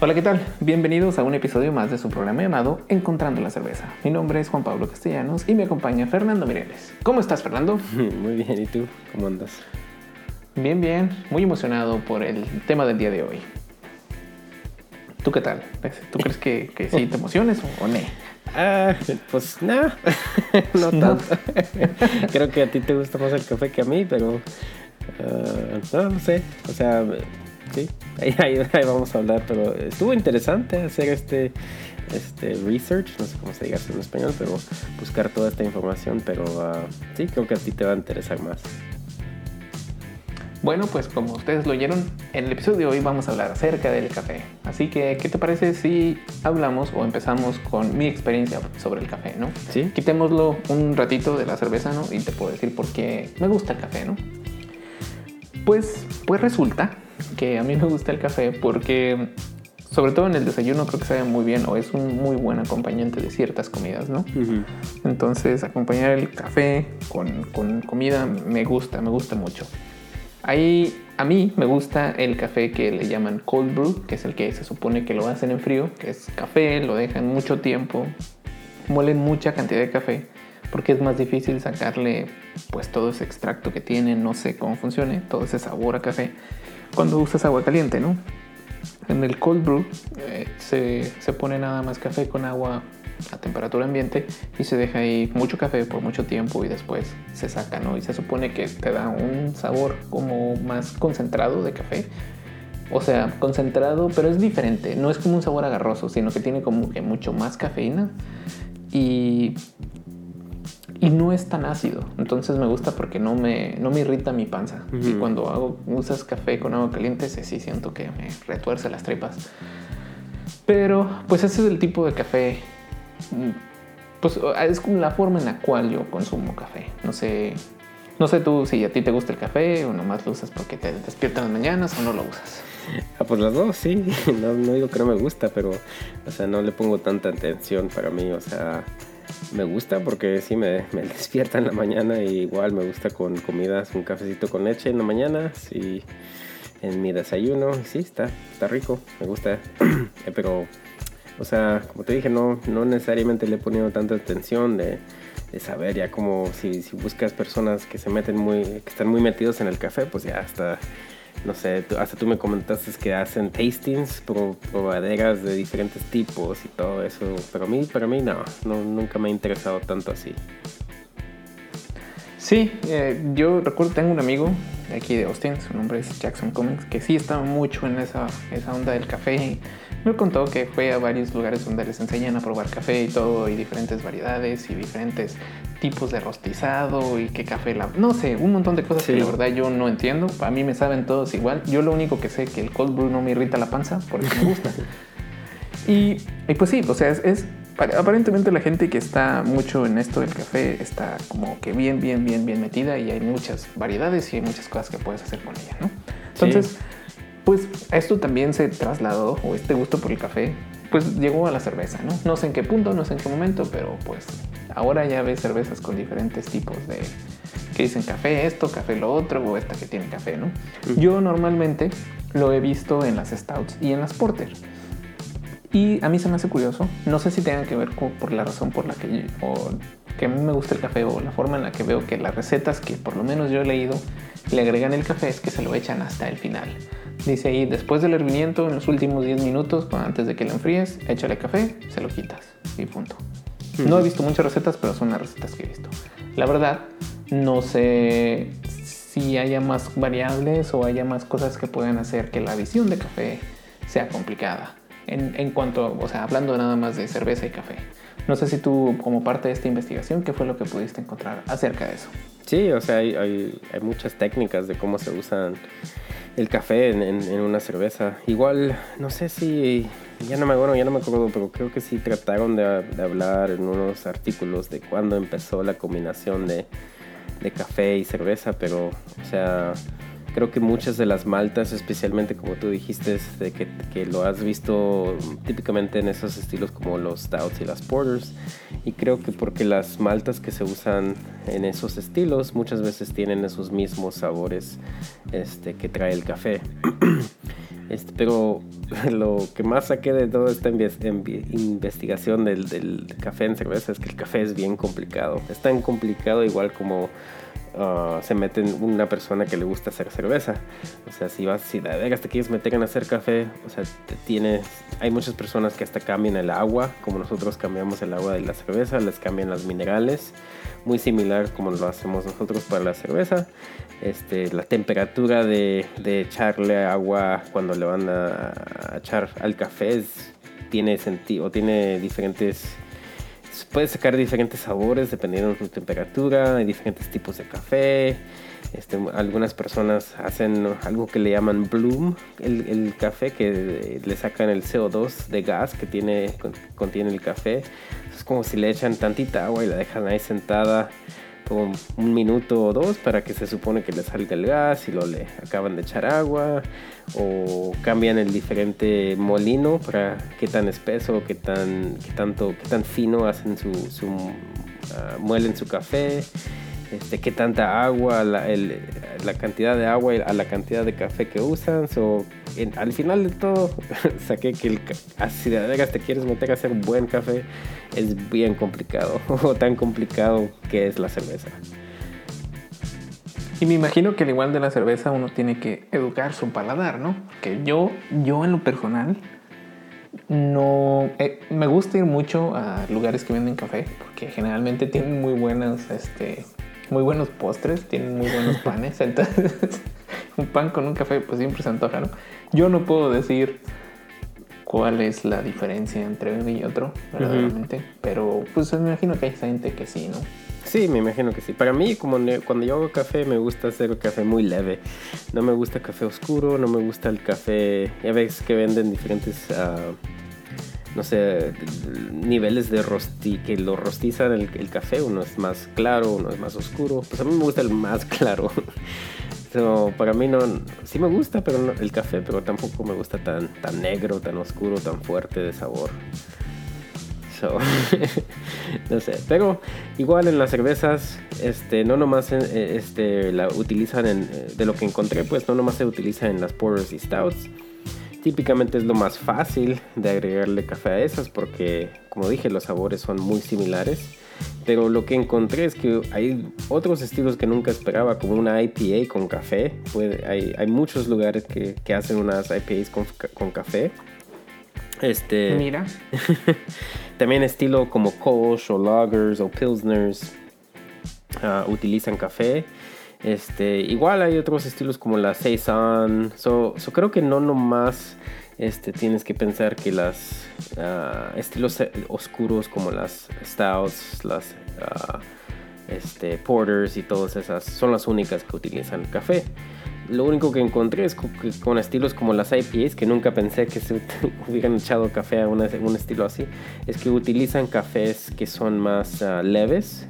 Hola, ¿qué tal? Bienvenidos a un episodio más de su programa llamado Encontrando la Cerveza. Mi nombre es Juan Pablo Castellanos y me acompaña Fernando Mireles. ¿Cómo estás, Fernando? Muy bien, ¿y tú? ¿Cómo andas? Bien, bien. Muy emocionado por el tema del día de hoy. ¿Tú qué tal? ¿Tú crees que, que sí te emociones o, no? Ah, pues no, no tanto. Creo que a ti te gusta más el café que a mí, pero no, no sé. O sea, sí, ahí, vamos a hablar, pero estuvo interesante hacer este, este research, no sé cómo se diga en español, pero buscar toda esta información, pero uh, sí, creo que a ti te va a interesar más. Bueno, pues como ustedes lo oyeron, en el episodio de hoy vamos a hablar acerca del café. Así que, ¿qué te parece si hablamos o empezamos con mi experiencia sobre el café, ¿no? Sí. Quitémoslo un ratito de la cerveza, ¿no? Y te puedo decir por qué me gusta el café, ¿no? Pues, pues resulta que a mí me gusta el café porque sobre todo en el desayuno creo que sabe muy bien o es un muy buen acompañante de ciertas comidas, ¿no? Entonces acompañar el café con, con, comida me gusta, me gusta mucho. Ahí a mí me gusta el café que le llaman cold brew, que es el que se supone que lo hacen en frío, que es café, lo dejan mucho tiempo, muelen mucha cantidad de café porque es más difícil sacarle pues todo ese extracto que tiene, no sé cómo funcione, todo ese sabor a café cuando usas agua caliente, ¿no? En el cold brew eh, se, se, pone nada más café con agua a temperatura ambiente y se deja ahí mucho café por mucho tiempo y después se saca, ¿no? Y se supone que te da un sabor como más concentrado de café. O sea, concentrado, pero es diferente. No es como un sabor agarroso, sino que tiene como que mucho más cafeína. Y y no es tan ácido. Entonces me gusta porque no me, no me irrita mi panza. Y cuando hago, usas café con agua caliente, sí, siento que me retuerce las tripas. Pero pues ese es el tipo de café. Mm, pues es como la forma en la cual yo consumo café. No sé, no sé tú si a ti te gusta el café o nomás lo usas porque te despiertan las mañanas o no lo usas. Ah, pues las dos, sí. No, no digo que no me gusta, pero, o sea, no le pongo tanta atención para mí. O sea, me gusta porque sí me, me, despierta en la mañana y igual me gusta con comidas, un cafecito con leche en la mañana, sí, en mi desayuno, sí, está, está rico, me gusta, eh, pero, o sea, como te dije, no, no necesariamente le he ponido tanta atención de, de saber ya como si, si buscas personas que se meten muy, que están muy metidos en el café, pues ya hasta no sé, hasta tú me comentaste que hacen tastings, probaderas de diferentes tipos y todo eso, pero a mí, para mí no, nunca me ha interesado tanto así. Sí, eh, yo recuerdo, tengo un amigo aquí de Austin, su nombre es Jackson Cummings, que sí estaba mucho en esa, esa onda del café me contó que fue a varios lugares donde les enseñan a probar café y todo, y diferentes variedades y diferentes tipos de rostizado y qué café la... No sé, un montón de cosas que la verdad yo no entiendo. A mí me saben todos igual. Yo lo único que sé es que el cold brew no me irrita la panza, por eso me gusta. y, y, pues sí, o sea, es, es, Aparentemente la gente que está mucho en esto del café está como que bien, bien, bien, bien metida y hay muchas variedades y hay muchas cosas que puedes hacer con ella, ¿no? Entonces pues esto también se trasladó, o este gusto por el café, pues llegó a la cerveza, ¿no? No sé en qué punto, no sé en qué momento, pero pues ahora ya ves cervezas con diferentes tipos de, que dicen café esto, café lo otro, o esta que tiene café, ¿no? Yo normalmente lo he visto en las stouts y en las porter. Y a mí se me hace curioso, no sé si tengan que ver con, por la razón por la que, o que a mí me gusta el café o la forma en la que veo que las recetas que por lo menos yo he leído le agregan el café es que se lo echan hasta el final. Dice ahí, después del hervimiento, en los últimos 10 minutos, antes de que lo enfríes, échale café, se lo quitas y punto. No he visto muchas recetas, pero son las recetas que he visto. La verdad, no sé si haya más variables o haya más cosas que puedan hacer que la visión de café sea complicada. En, en cuanto, o sea, hablando nada más de cerveza y café. No sé si tú, como parte de esta investigación, ¿qué fue lo que pudiste encontrar acerca de eso? Sí, o sea, hay, hay, muchas técnicas de cómo se usan el café en, una cerveza. Igual, no sé si, ya no me, bueno, ya no me acuerdo, pero creo que sí trataron de, hablar en unos artículos de cuándo empezó la combinación de, de café y cerveza, pero, o sea, creo que muchas de las maltas, especialmente como tú dijiste, que, lo has visto típicamente en esos estilos como los stouts y las porters. Y creo que porque las maltas que se usan en esos estilos muchas veces tienen esos mismos sabores este, que trae el café. Este, pero lo que más saqué de toda esta investigación del, del, café en cerveza es que el café es bien complicado. Es tan complicado igual como uh, se mete en una persona que le gusta hacer cerveza. O sea, si vas, si de veras te quieres meter en hacer café, o sea, tienes, hay muchas personas que hasta cambian el agua, como nosotros cambiamos el agua de la cerveza, les cambian las minerales, muy similar como lo hacemos nosotros para la cerveza. Este, la temperatura de, de echarle agua cuando le van a, echar al café tiene sentido, tiene diferentes puedes sacar diferentes sabores dependiendo de tu temperatura, hay diferentes tipos de café. Este, algunas personas hacen algo que le llaman bloom, el, café, que le sacan el CO2 de gas que tiene, contiene el café. Es como si le echan tantita agua y la dejan ahí sentada un minuto o dos para que se supone que le salga el gas y lo le acaban de echar agua o cambian el diferente molino para qué tan espeso, qué tan, qué tanto, qué tan fino hacen su, su ah, muelen su café, este, qué tanta agua, la, la, cantidad de agua a la cantidad de café que usan. So, al final de todo, saqué que el, si de te quieres meter a hacer buen café, es bien complicado, o tan complicado que es la cerveza. Y me imagino que al igual de la cerveza uno tiene que educar su paladar, ¿no? Que yo, yo en lo personal, no eh, me gusta ir mucho a lugares que venden café porque generalmente tienen muy buenas este muy buenos postres tienen muy buenos panes entonces un pan con un café pues siempre se antoja ¿no? yo no puedo decir cuál es la diferencia entre uno y otro verdaderamente pero pues me imagino que hay gente que sí no Sí, me imagino que sí. Para mí, como cuando yo hago café, me gusta hacer café muy leve. No me gusta café oscuro, no me gusta el café. Ya ves que venden diferentes, uh, no sé, niveles de rosti, que lo rostizan el, el, café. Uno es más claro, uno es más oscuro. Pues a mí me gusta el más claro. so, para mí no, sí me gusta pero el café, pero tampoco me gusta tan, tan negro, tan oscuro, tan fuerte de sabor. no sé, pero igual en las cervezas, este, no nomás eh, este, la utilizan en, eh, de lo que encontré, pues no nomás se utiliza en las porters y stouts. Típicamente es lo más fácil de agregarle café a esas porque, como dije, los sabores son muy similares. Pero lo que encontré es que hay otros estilos que nunca esperaba, como una IPA con café. hay, hay, muchos lugares que, que hacen unas IPAs con, con café. Este. Mira. también estilo como Kolsch o Lagers o Pilsners uh, utilizan café. Este, igual hay otros estilos como la Saison. So, creo que no nomás este, tienes que pensar que las uh, estilos oscuros como las stouts, las uh, este, porters y todas esas son las únicas que utilizan café. Lo único que encontré es con, estilos como las IPAs, que nunca pensé que se hubieran echado café a un estilo así, es que utilizan cafés que son más ah, leves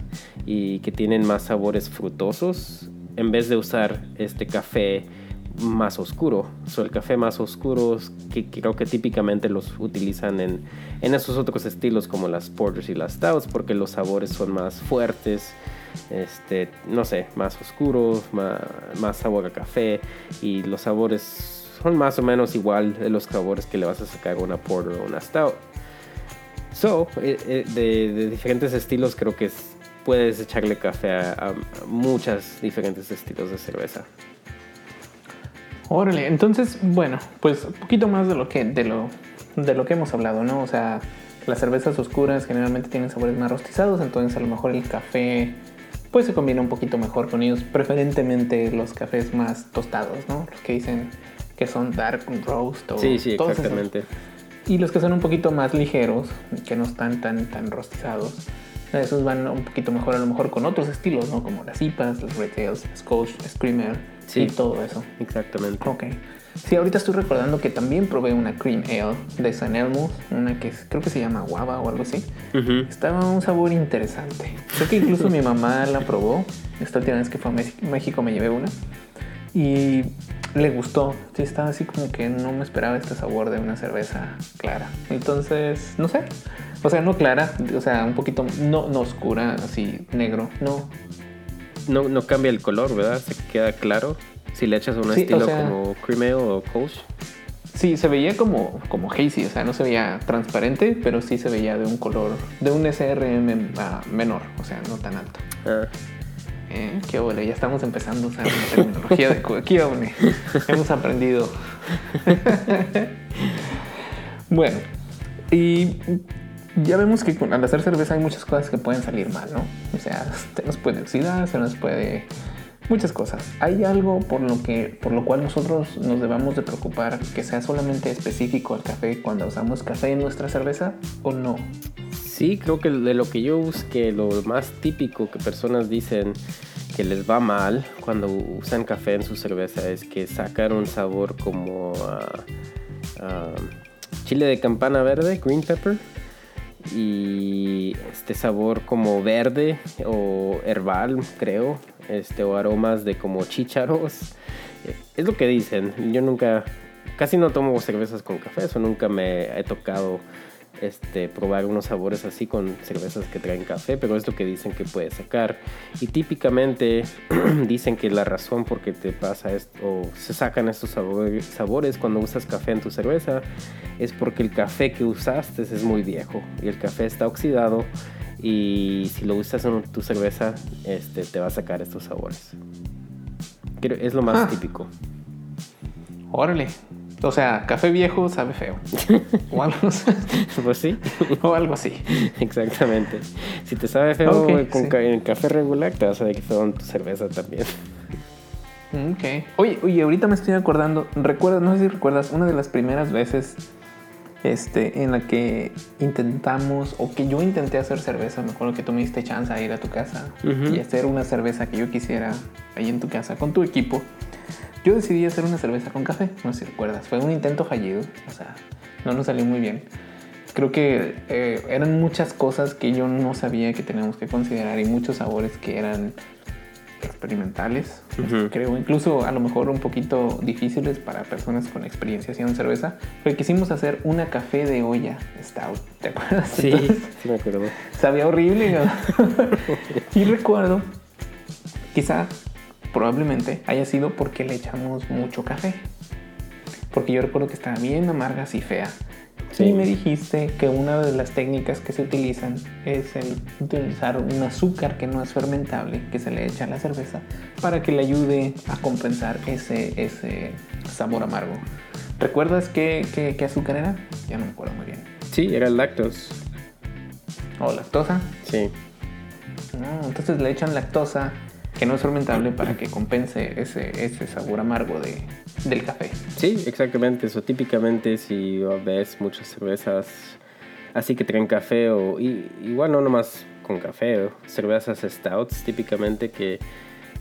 y que tienen más sabores frutosos, en vez de usar este café más oscuro. So, el café más oscuro que, creo que típicamente los utilizan en, en esos otros estilos como las porters y las stouts porque los sabores son más fuertes este, no sé, más oscuros, más, sabor a café y los sabores son más o menos igual de los sabores que le vas a sacar a una porter o una stout. So, eh, eh, de, diferentes estilos creo que puedes echarle café a, a, muchos diferentes estilos de cerveza. Órale, entonces, bueno, pues un poquito más de lo que, de lo, de lo que hemos hablado, ¿no? O sea, las cervezas oscuras generalmente tienen sabores más rostizados, entonces a lo mejor el café pues se combina un poquito mejor con ellos, preferentemente los cafés más tostados, ¿no? Los que dicen que son dark roast o Sí, sí, exactamente. Y los que son un poquito más ligeros, que no están tan tan rostizados, esos van un poquito mejor a lo mejor con otros estilos, ¿no? Como las IPAs, las Red Tails, Scotch, Screamer y todo eso. Exactamente. Ok. Sí, ahorita estoy recordando que también probé una Cream Ale de San Elmo, una que creo que se llama guava o algo así. Estaba un sabor interesante. Creo que incluso mi mamá la probó. Esta última vez que fue a México me llevé una. Y le gustó. Sí, estaba así como que no me esperaba este sabor de una cerveza clara. Entonces, no sé. O sea, no clara, o sea, un poquito, no, no oscura, así negro, no. No, no cambia el color, ¿verdad? Se queda claro. Si le echas un estilo como Cremeo o Kolsch. Sí, se veía como, como hazy, o sea, no se veía transparente, pero sí se veía de un color, de un SRM menor, o sea, no tan alto. Ah. Eh, qué ole, ya estamos empezando a usar la tecnología de qué ole. Hemos aprendido. bueno, y ya vemos que al hacer cerveza hay muchas cosas que pueden salir mal, ¿no? O sea, se nos puede oxidar, se nos puede muchas cosas. ¿Hay algo por lo, que, por lo cual nosotros nos debamos de preocupar que sea solamente específico al café cuando usamos café en nuestra cerveza o no? Sí, creo que de lo que yo busqué, lo más típico que personas dicen que les va mal cuando usan café en su cerveza es que sacan un sabor como chile de campana verde, green pepper, y este sabor como verde o herbal, creo, este, o aromas de como chícharos. Es lo que dicen. Yo nunca, casi no tomo cervezas con café, eso nunca me he tocado este, probar unos sabores así con cervezas que traen café, pero es lo que dicen que puede sacar. Y típicamente dicen que la razón por qué te pasa esto, o se sacan estos sabores, sabores cuando usas café en tu cerveza es porque el café que usaste es muy viejo y el café está oxidado y si lo usas en tu cerveza este, te va a sacar estos sabores. Es lo más ah. típico. Órale, o sea, café viejo sabe feo. O algo así. Pues sí. O algo así. Exactamente. Si te sabe feo con café regular, te vas a ver que feo en tu cerveza también. Ok. Oye, oye, ahorita me estoy acordando. Recuerdas, no sé si recuerdas, una de las primeras veces este, en la que intentamos, o que yo intenté hacer cerveza. Me acuerdo que tú me diste chance a ir a tu casa y hacer una cerveza que yo quisiera ahí en tu casa con tu equipo. Yo decidí hacer una cerveza con café, no sé si recuerdas. Fue un intento fallido, o sea, no nos salió muy bien. Creo que eh, eran muchas cosas que yo no sabía que teníamos que considerar y muchos sabores que eran experimentales, creo, incluso a lo mejor un poquito difíciles para personas con experiencia haciendo cerveza, pero quisimos hacer una café de olla stout, ¿te acuerdas? Sí, sí me acuerdo. Sabía horrible, ¿no? y recuerdo, quizá probablemente haya sido porque le echamos mucho café. Porque yo recuerdo que estaba bien amarga y fea. Y me dijiste que una de las técnicas que se utilizan es el utilizar un azúcar que no es fermentable, que se le echa a la cerveza, para que le ayude a compensar ese, ese sabor amargo. ¿Recuerdas qué, qué, azúcar era? Ya no me acuerdo muy bien. Sí, era lactos. ¿O lactosa? Sí. No, entonces le echan lactosa que no es fermentable para que compense ese, ese sabor amargo de, del café. Sí, exactamente. Eso típicamente si ves muchas cervezas así que traen café o igual no nomás con café, cervezas stouts típicamente que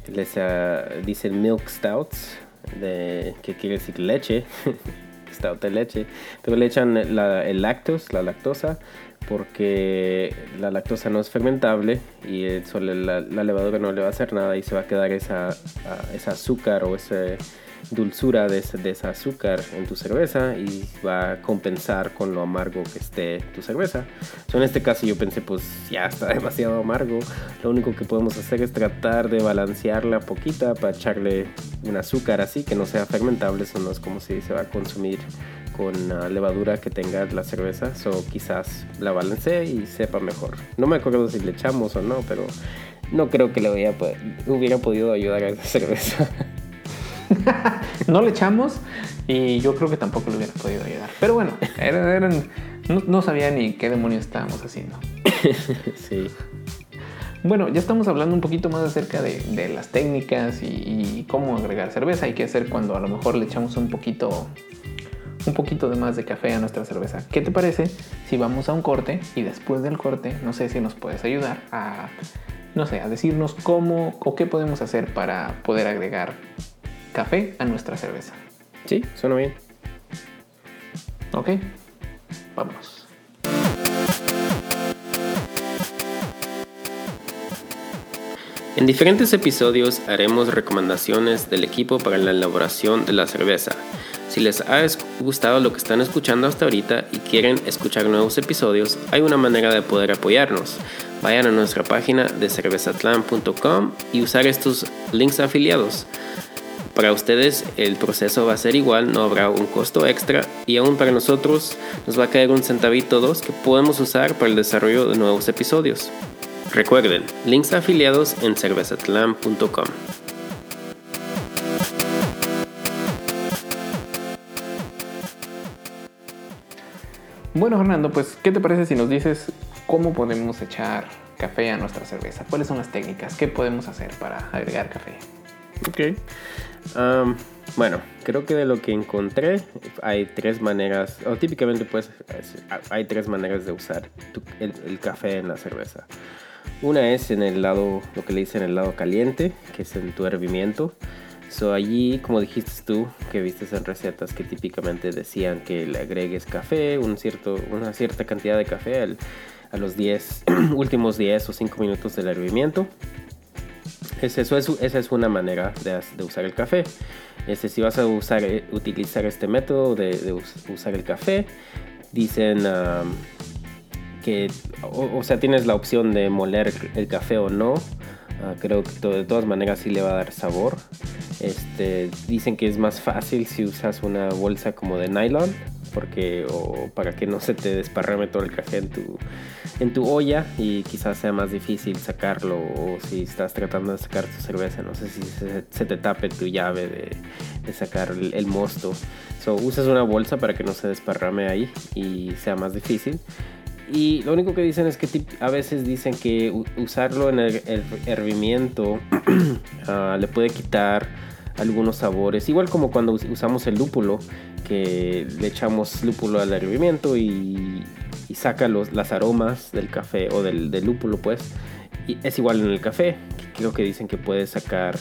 les uh, dicen milk stouts, de, que quiere decir leche, stout de leche, pero le echan el lactos, la lactosa, porque la lactosa no es fermentable y la, levadura no le va a hacer nada y se va a quedar esa, esa azúcar o esa dulzura de, de ese azúcar en tu cerveza y va a compensar con lo amargo que esté tu cerveza. en este caso yo pensé pues ya está demasiado amargo, lo único que podemos hacer es tratar de balancearla poquita para echarle un azúcar así que no sea fermentable, eso no es como si se va a consumir con levadura que tenga la cerveza, o quizás la balancee y sepa mejor. No me acuerdo si le echamos o no, pero no creo que le hubiera, hubiera podido ayudar a esa cerveza. no le echamos y yo creo que tampoco le hubiera podido ayudar. Pero bueno, eran, no, sabía ni qué demonios estábamos haciendo. sí. Bueno, ya estamos hablando un poquito más acerca de, las técnicas y, cómo agregar cerveza y qué hacer cuando a lo mejor le echamos un poquito un poquito de más de café a nuestra cerveza. ¿Qué te parece si vamos a un corte y después del corte, no sé si nos puedes ayudar a, no sé, a decirnos cómo o qué podemos hacer para poder agregar café a nuestra cerveza? Sí, suena bien. Ok, vámonos. En diferentes episodios haremos recomendaciones del equipo para la elaboración de la cerveza si les ha gustado lo que están escuchando hasta ahorita y quieren escuchar nuevos episodios, hay una manera de poder apoyarnos. Vayan a nuestra página de cervezatlan.com y usar estos links afiliados. Para ustedes el proceso va a ser igual, no habrá un costo extra y aún para nosotros nos va a caer un centavito dos que podemos usar para el desarrollo de nuevos episodios. Recuerden, links afiliados en cervezatlan.com. Bueno, Fernando, pues, ¿qué te parece si nos dices cómo podemos echar café a nuestra cerveza? ¿Cuáles son las técnicas? ¿Qué podemos hacer para agregar café? Ok. bueno, creo que de lo que encontré hay tres maneras, o típicamente pues hay tres maneras de usar el, café en la cerveza. Una es en el lado, lo que le dicen el lado caliente, que es en tu hervimiento. So, allí, como dijiste tú, que viste en recetas que típicamente decían que le agregues café, un cierto, una cierta cantidad de café a los 10, últimos 10 o 5 minutos del hervimiento. Es eso, es, esa es una manera de, de, usar el café. Este, si vas a usar, eh, utilizar este método de, usar el café, dicen que, o, sea, tienes la opción de moler el café o no. Ah, creo que de todas maneras sí le va a dar sabor. Este, dicen que es más fácil si usas una bolsa como de nylon, porque o para que no se te desparrame todo el café en tu, en tu olla y quizás sea más difícil sacarlo o si estás tratando de sacar tu cerveza, no sé si se, te tape tu llave de, sacar el, mosto. So, usas una bolsa para que no se desparrame ahí y sea más difícil. Y lo único que dicen es que a veces dicen que usarlo en el, hervimiento ah, le puede quitar algunos sabores. Igual como cuando usamos el lúpulo, que le echamos lúpulo al hervimiento y, saca los, las aromas del café o del, lúpulo, pues. Y es igual en el café. Creo que dicen que puedes sacar,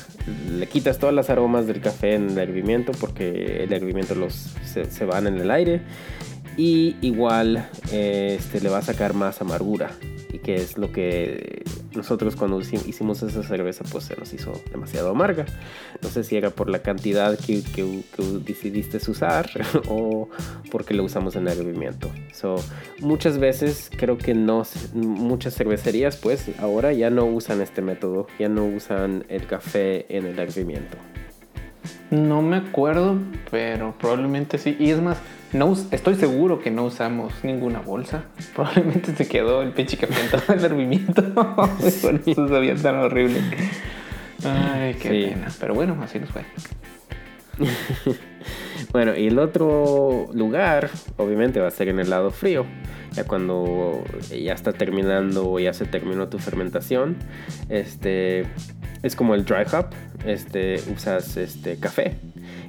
le quitas todas las aromas del café en el hervimiento porque el hervimiento los, se, se van en el aire y igual este, le va a sacar más amargura. Y que es lo que nosotros cuando hicimos esa cerveza pues se nos hizo demasiado amarga. No sé si era por la cantidad que, que, decidiste usar o porque lo usamos en hervimiento so, muchas veces creo que no muchas cervecerías pues ahora ya no usan este método ya no usan el café en el hervimiento. No me acuerdo pero probablemente sí. Y es más no, estoy seguro que no usamos ninguna bolsa. Probablemente se quedó el pinche café en todo el hervimiento. Por eso sabía tan horrible. Ay, qué pena. Pero bueno, así nos fue. bueno, y el otro lugar, obviamente, va a ser en el lado frío. Ya cuando ya está terminando o ya se terminó tu fermentación, este es como el dry hop. Este usas este café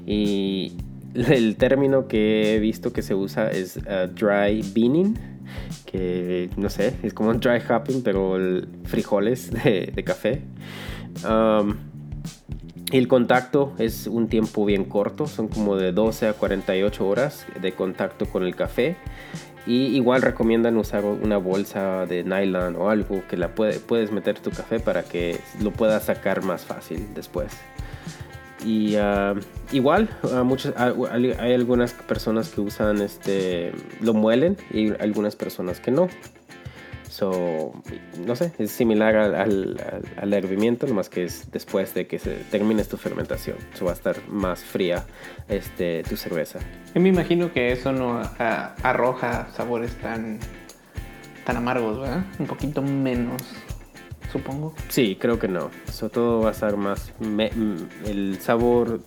y el término que he visto que se usa es uh, dry beaning, que no sé, es como dry hopping, pero frijoles de, café. Um, el contacto es un tiempo bien corto, son como de 12 a 48 horas de contacto con el café. Y igual recomiendan usar una bolsa de nylon o algo que la puedes meter tu café para que lo puedas sacar más fácil después. Y ah, igual, hay algunas personas que usan este, lo muelen y algunas personas que no. So, no sé, es similar al, al, hervimiento, nomás que es después de que se termine tu fermentación. So, va a estar más fría este, tu cerveza. Yo me imagino que eso no arroja sabores tan, tan amargos, ¿verdad? Un poquito menos supongo. Sí, creo que no. Eso todo va a estar más. el sabor,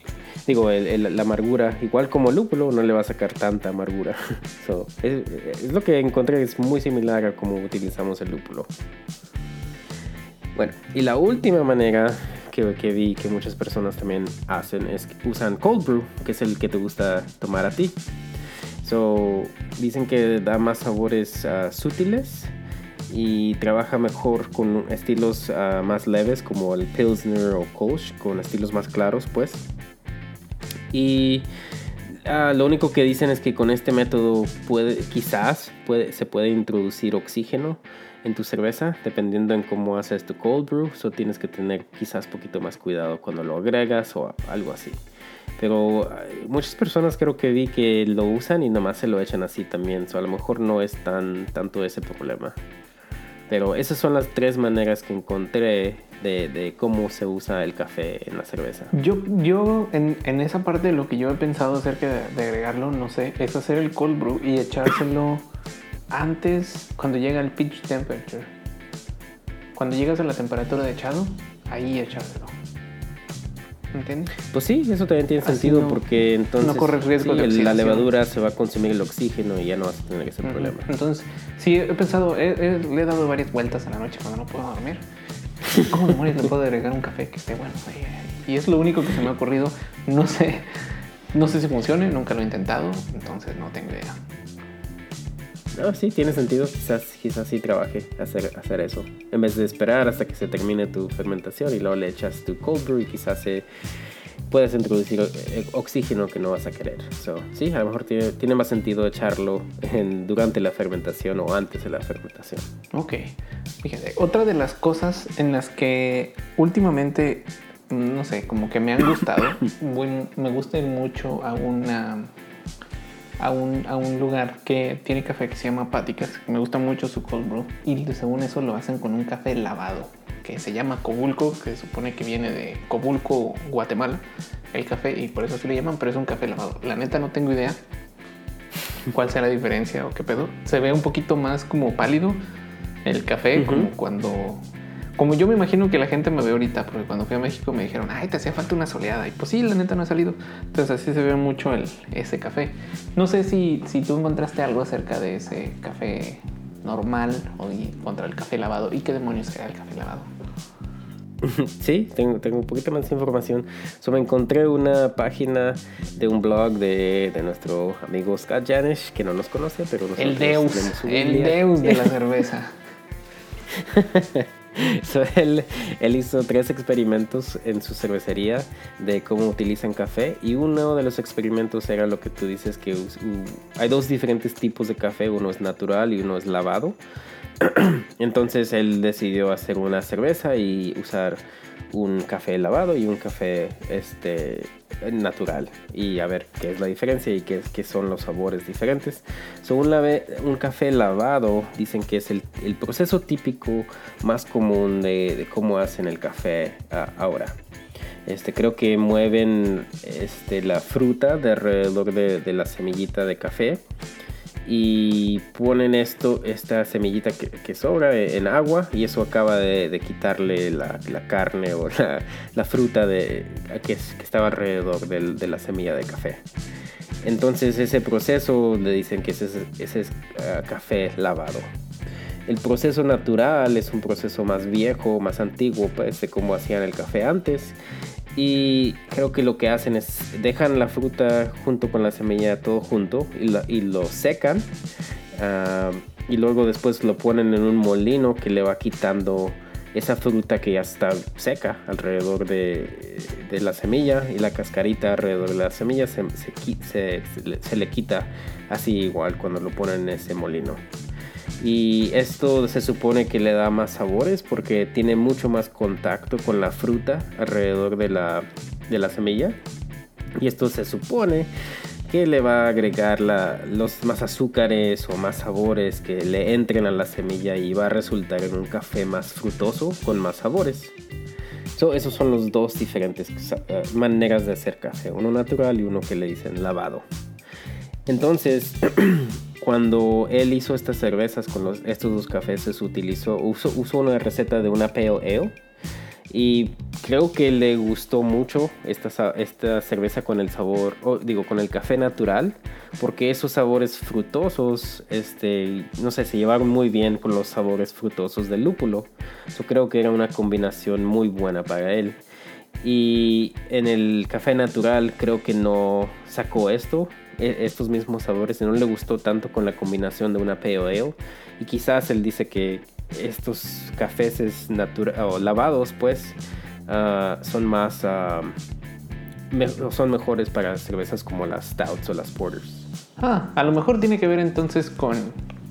digo, la amargura, igual como lúpulo, no le va a sacar tanta amargura. es, lo que encontré, es muy similar a cómo utilizamos el lúpulo. Bueno, y la última manera que, que, vi que muchas personas también hacen es que usan cold brew, que es el que te gusta tomar a ti. So, dicen que da más sabores uh, sutiles y trabaja mejor con estilos ah, más leves como el Pilsner o Kolsch, con estilos más claros pues. Y ah, lo único que dicen es que con este método puede, quizás puede, se puede introducir oxígeno en tu cerveza, dependiendo en cómo haces tu cold brew, so tienes que tener quizás poquito más cuidado cuando lo agregas o algo así. Pero ah, muchas personas creo que vi que lo usan y nomás se lo echan así también, so a lo mejor no es tan tanto ese problema. Pero esas son las tres maneras que encontré de, de cómo se usa el café en la cerveza. Yo, yo en, en esa parte lo que yo he pensado acerca de, de agregarlo, no sé, es hacer el cold brew y echárselo antes, cuando llega el pitch temperature. Cuando llegas a la temperatura de echado, ahí echárselo. ¿Entiendes? Pues sí, eso también tiene Así sentido no- porque entonces no corres riesgo sí, de el- la levadura se va a consumir el oxígeno y ya no vas a tener ese problema. Entonces, sí, he pensado, he- he- le he dado varias vueltas a la noche cuando no puedo dormir. ¿Cómo demonios le puedo agregar un café que esté bueno? Y es lo único que se me ha ocurrido. No sé, no sé si funcione, nunca lo he intentado, entonces no tengo idea. No, sí, tiene sentido. Quizás, quizás sí trabaje hacer, hacer eso. En vez de esperar hasta que se termine tu fermentación y luego le echas tu cold brew y quizás se puedes introducir oxígeno que no vas a querer. So, sí, a lo mejor tiene, tiene más sentido echarlo en- durante la fermentación o antes de la fermentación. Ok, fíjate, otra de las cosas en las que últimamente, no sé, como que me han gustado, voy- me gusta ir mucho a una... A un, a un lugar que tiene café que se llama Páticas. Me gusta mucho su cold brew. Y según eso lo hacen con un café lavado que se llama Cobulco, que se supone que viene de Cobulco, Guatemala, el café, y por eso así le llaman, pero es un café lavado. La neta no tengo idea cuál será la diferencia o qué pedo. Se ve un poquito más como pálido el café, como cuando... Como yo me imagino que la gente me ve ahorita, porque cuando fui a México me dijeron, ay, te hacía falta una soleada. Y pues sí, la neta no ha salido. Entonces así se ve mucho el, ese café. No sé si, si tú encontraste algo acerca de ese café normal o contra el café lavado. ¿Y qué demonios era el café lavado? Sí, tengo, tengo un poquito más de información. So, me encontré una página de un blog de, de nuestro amigo Scott Janish, que no nos conoce, pero nosotros El Deus, el. Deus de la cerveza. So, él, él hizo tres experimentos en su cervecería de cómo utilizan café y uno de los experimentos era lo que tú dices que us- u- hay dos diferentes tipos de café, uno es natural y uno es lavado. Entonces él decidió hacer una cerveza y usar un café lavado y un café este, natural y a ver qué es la diferencia y qué, son los sabores diferentes. So, un, café lavado dicen que es el, proceso típico más común de, de cómo hacen el café ah, ahora. Este, creo que mueven este, la fruta de alrededor de, de la semillita de café y ponen esto, esta semillita que, que sobra en agua y eso acaba de, de quitarle la, la carne o la, la fruta de, que, que estaba alrededor del- de la semilla de café. Entonces ese proceso le dicen que ese, es- ese es ah, café lavado. El proceso natural es un proceso más viejo, más antiguo, pues de cómo hacían el café antes. Y creo que lo que hacen es dejan la fruta junto con la semilla todo junto y, y lo secan. ah, y luego después lo ponen en un molino que le va quitando esa fruta que ya está seca alrededor de, de la semilla y la cascarita alrededor de la semilla se, se se- se le quita así igual cuando lo ponen en ese molino. Y esto se supone que le da más sabores porque tiene mucho más contacto con la fruta alrededor de la, de la semilla. Y esto se supone que le va a agregar los más azúcares o más sabores que le entren a la semilla y va a resultar en un café más frutoso con más sabores. So, esos son los dos diferentes eh, maneras de hacer café, uno natural y uno que le dicen lavado. Entonces, cuando él hizo estas cervezas con los- estos dos cafés, se utilizó, usó, usó una receta de una pale ale y creo que le gustó mucho esta, esta cerveza con el sabor, o digo, con el café natural, porque esos sabores frutosos, este, no sé, se llevaron muy bien con los sabores frutosos del lúpulo. Yo creo que era una combinación muy buena para él. Y en el café natural creo que no sacó esto, estos mismos sabores, y no le gustó tanto con la combinación de una pale ale. Y quizás él dice que estos cafés es natura- o lavados, pues, ah, son más, ah, me- son mejores para cervezas como las stouts o las porters. Ah, a lo mejor tiene que ver entonces con,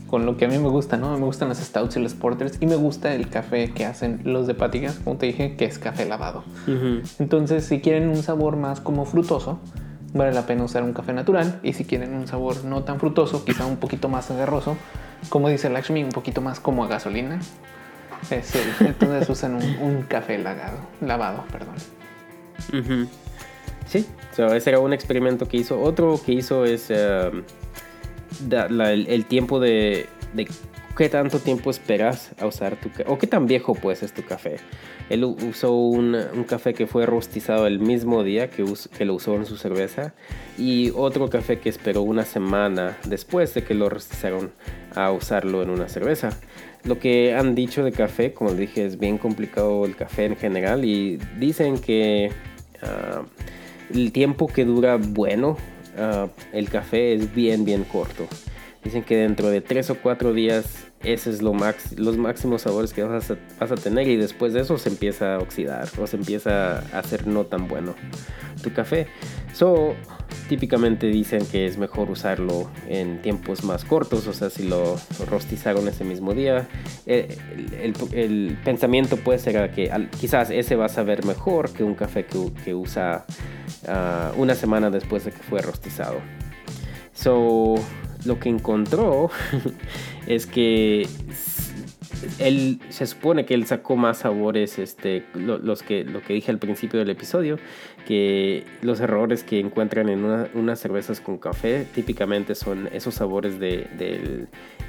con lo que a mí me gusta, ¿no? Me gustan las stouts y las porters y me gusta el café que hacen los de Páticas, como te dije, que es café lavado. Entonces, si quieren un sabor más como frutoso, vale la pena usar un café natural. Y si quieren un sabor no tan frutoso, quizá un poquito más agarroso, como dice Lakshmi, un poquito más como a gasolina. Es entonces usan un, café lavado, lavado, perdón. Sí, so, ese era un experimento que hizo. Otro que hizo es la- el, tiempo de qué tanto tiempo esperas a usar tu o qué tan viejo pues es tu café. Él usó un, un café que fue rostizado el mismo día que, que lo usó en su cerveza y otro café que esperó una semana después de que lo rostizaron a usarlo en una cerveza. Lo que han dicho de café, como dije, es bien complicado el café en general y dicen que ah, el tiempo que dura bueno ah, el café es bien, bien corto. Dicen que dentro de 3 o 4 días ese es lo max, los máximos sabores que vas a, tener y después de eso se empieza a oxidar o se empieza a hacer no tan bueno tu café. So, típicamente dicen que es mejor usarlo en tiempos más cortos, o sea, si lo rostizaron ese mismo día, eh, el, pensamiento puede ser que quizás ese va a saber mejor que un café que usa ah, una semana después de que fue rostizado. So, lo que encontró es que él se supone que él sacó más sabores, este, lo, los que, lo que dije al principio del episodio, que los errores que encuentran en una- unas cervezas con café típicamente son esos sabores de, del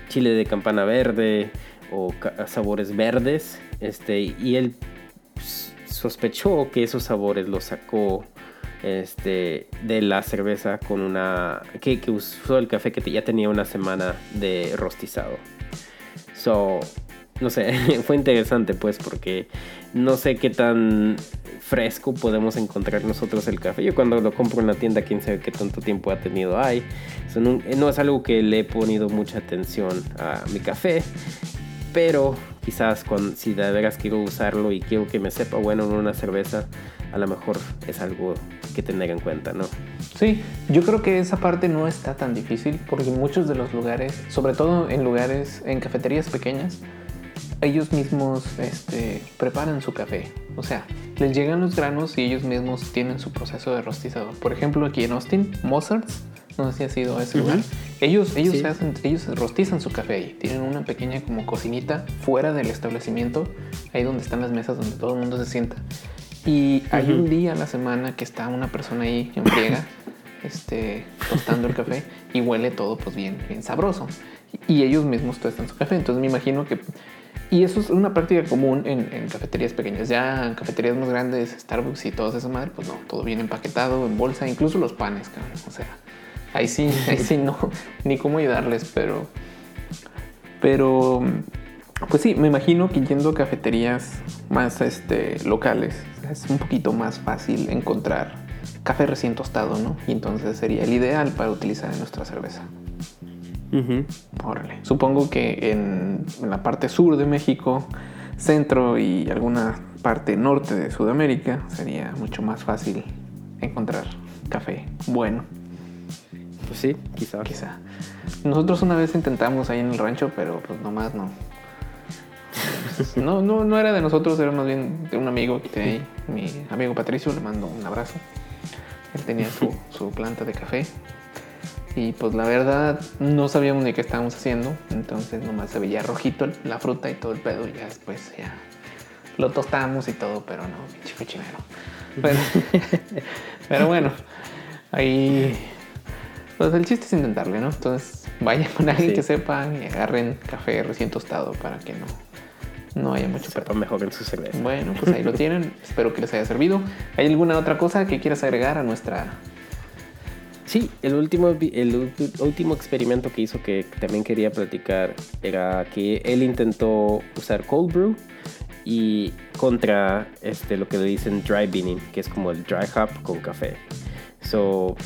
chile de campana verde o sabores verdes, este, y él sospechó que esos sabores los sacó este, de la cerveza con una que, que usó el café que ya tenía una semana de rostizado. So, no sé, fue interesante pues porque no sé qué tan fresco podemos encontrar nosotros el café. Yo cuando lo compro en la tienda, quién sabe qué tanto tiempo ha tenido ahí. No es algo que le he ponido mucha atención a mi café, pero quizás cuando, si de veras quiero usarlo y quiero que me sepa bueno en una cerveza, a lo mejor es algo que tener en cuenta, ¿no? Sí, yo creo que esa parte no está tan difícil porque muchos de los lugares, sobre todo en lugares, en cafeterías pequeñas, ellos mismos este, preparan su café. O sea, les llegan los granos y ellos mismos tienen su proceso de rostizado. Por ejemplo, aquí en Austin, Mozart's, no sé si ha sido a ese lugar, ellos, ellos, Sí. hacen, ellos rostizan su café ahí. Tienen una pequeña como cocinita fuera del establecimiento, ahí donde están las mesas donde todo el mundo se sienta. Y hay un día a la semana que está una persona ahí en friega, este, tostando el café y huele todo pues bien, bien sabroso. Y ellos mismos tostan su café. Entonces me imagino que... Y eso es una práctica común en, en cafeterías pequeñas. Ya en cafeterías más grandes, Starbucks y todas esas madres, pues no, todo bien empaquetado, en bolsa, incluso los panes, cabrón. O sea, ahí sí, ahí sí no, ni cómo ayudarles, pero... Pero... Pues sí, me imagino que yendo a cafeterías más este, locales es un poquito más fácil encontrar café recién tostado, ¿no? Y entonces sería el ideal para utilizar en nuestra cerveza. Órale. Supongo que en, en la parte sur de México, centro y alguna parte norte de Sudamérica sería mucho más fácil encontrar café bueno, Pues sí, quizás. quizá. Nosotros una vez intentamos ahí en el rancho, pero pues nomás no. No, no, no era de nosotros, era más bien de un amigo que tenía ahí, mi amigo Patricio, le mando un abrazo. Él tenía su, su planta de café. Y pues la verdad no sabíamos ni qué estábamos haciendo. Entonces nomás se veía rojito la fruta y todo el pedo. Y ya después ya lo tostamos y todo, pero no, pinche cochinero. Pero, pero bueno, ahí... Pues el chiste es intentarle, ¿no? Entonces vayan con alguien Sí. que sepa y agarren café recién tostado para que no, no haya mucho. Sepa mejor en su cerveza. Bueno, pues ahí lo tienen. Espero que les haya servido. ¿Hay alguna otra cosa que quieras agregar a nuestra... Sí, el último, el último experimento que hizo que también quería platicar era que él intentó usar cold brew y contra este, lo que le dicen dry beaning, que es como el dry hop con café. So,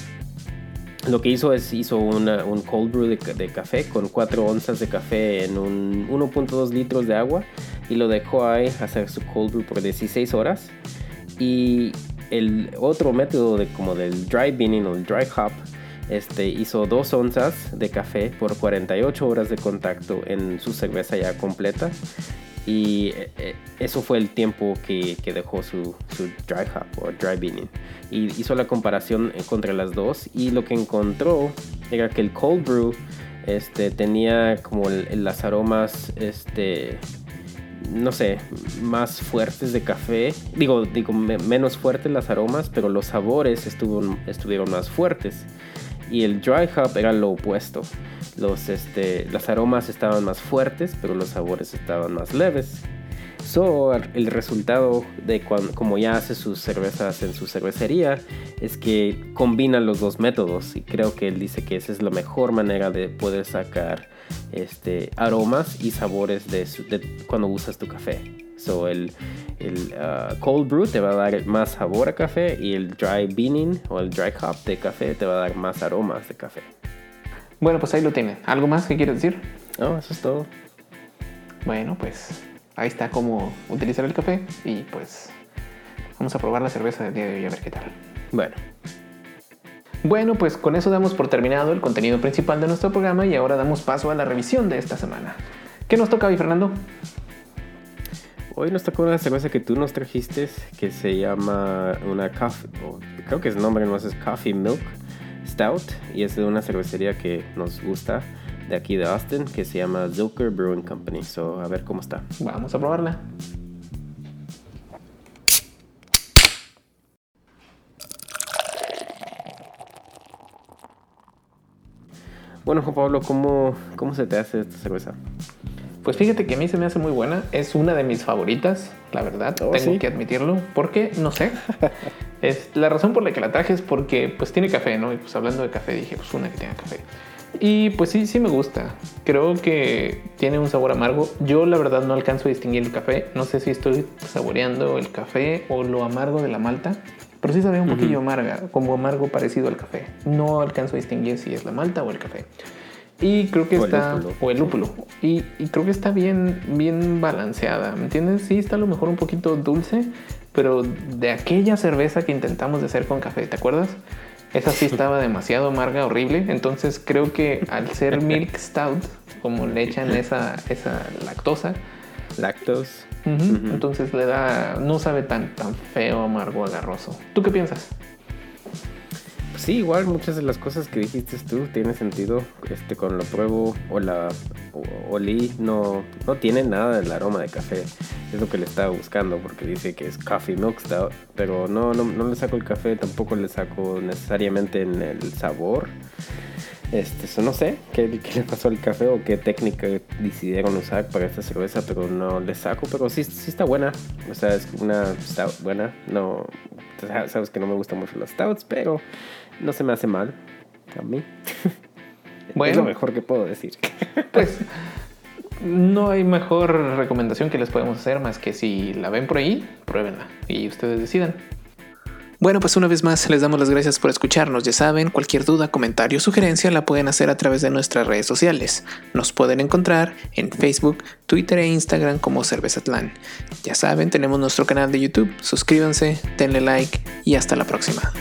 lo que hizo es hizo una- un cold brew de, de café con 4 onzas de café en un 1.2 litros de agua y lo dejó ahí hacer su cold brew por 16 horas. Y el otro método de como del dry beaning o el dry hop este, hizo 2 onzas de café por 48 horas de contacto en su cerveza ya completa. Y eh, eh, eso fue el tiempo que, que dejó su, su dry hop o dry beaning. Y hizo la comparación contra las dos. Y lo que encontró era que el cold brew Este, tenía como las aromas, este, no sé, más fuertes de café. Digo, digo menos fuertes las aromas, pero los sabores estuvo, estuvieron más fuertes. Y el dry hop era lo opuesto. Los, este, las aromas estaban más fuertes, pero los sabores estaban más leves. So, el resultado de cuando, como ya hace sus cervezas en su cervecería es que combina los dos métodos y creo que él dice que esa es la mejor manera de poder sacar este, aromas y sabores de, cuando usas tu café. So, el, el uh, cold brew te va a dar más sabor a café y el dry beaning o el dry hop de café te va a dar más aromas de café. Bueno, pues ahí lo tiene. ¿Algo más que quieres decir? No, eso es todo. Bueno, pues ahí está cómo utilizar el café y pues vamos a probar la cerveza del día de hoy a ver qué tal. Bueno. Bueno, pues con eso damos por terminado el contenido principal de nuestro programa y ahora damos paso a la revisión de esta semana. ¿Qué nos toca hoy, Fernando? Hoy nos tocó una cerveza que tú nos trajiste que se llama una coffee, creo que el nombre no es Coffee Milk Stout y es de una cervecería que nos gusta de aquí de Austin que se llama Zilker Brewing Company. So, a ver cómo está. Vamos a probarla. Bueno, Juan Pablo, ¿cómo, ¿cómo se te hace esta cerveza? Pues fíjate que a mí se me hace muy buena. Es una de mis favoritas, la verdad. Oh, Tengo que admitirlo. Porque, no sé. es, la razón por la que la traje es porque pues tiene café, ¿no? Y pues hablando de café dije, pues una que tenga café. Y pues sí, sí me gusta. Creo que tiene un sabor amargo. Yo la verdad no alcanzo a distinguir el café. No sé si estoy saboreando el café o lo amargo de la malta. Pero sí sabe un poquillo amarga, como amargo parecido al café. No alcanzo a distinguir si es la malta o el café. Y creo que está. o el lúpulo. Y, creo que está bien, bien balanceada. ¿Me entiendes? Sí, está a lo mejor un poquito dulce, pero de aquella cerveza que intentamos de hacer con café, ¿te acuerdas? Esa sí estaba demasiado amarga, horrible. Entonces creo que al ser milk stout, como le echan esa, esa lactosa. Lactose. Entonces le da. No sabe tan, tan feo, amargo, agarroso. ¿Tú qué piensas? Sí, igual muchas de las cosas que dijiste tú tienen sentido. Este, con lo pruebo o la olí, no, no tiene nada del aroma de café. Es lo que le estaba buscando porque dice que es coffee milk stout. Pero no, no, no le saco el café, tampoco le saco necesariamente en el sabor. Este, eso no sé qué, le pasó al café o qué técnica decidieron usar para esta cerveza, pero no le saco, pero sí, sí está buena. O sea, es una stout buena. No, sabes que no me gustan mucho las stouts, pero no se me hace mal a mí. Bueno, es lo mejor que puedo decir. Pues no hay mejor recomendación que les podemos hacer más que si la ven por ahí, pruébenla y ustedes decidan. Bueno, pues una vez más les damos las gracias por escucharnos. Ya saben, cualquier duda, comentario o sugerencia la pueden hacer a través de nuestras redes sociales. Nos pueden encontrar en Facebook, Twitter e Instagram como Cervezatlán. Ya saben, tenemos nuestro canal de YouTube. Suscríbanse, denle like y hasta la próxima.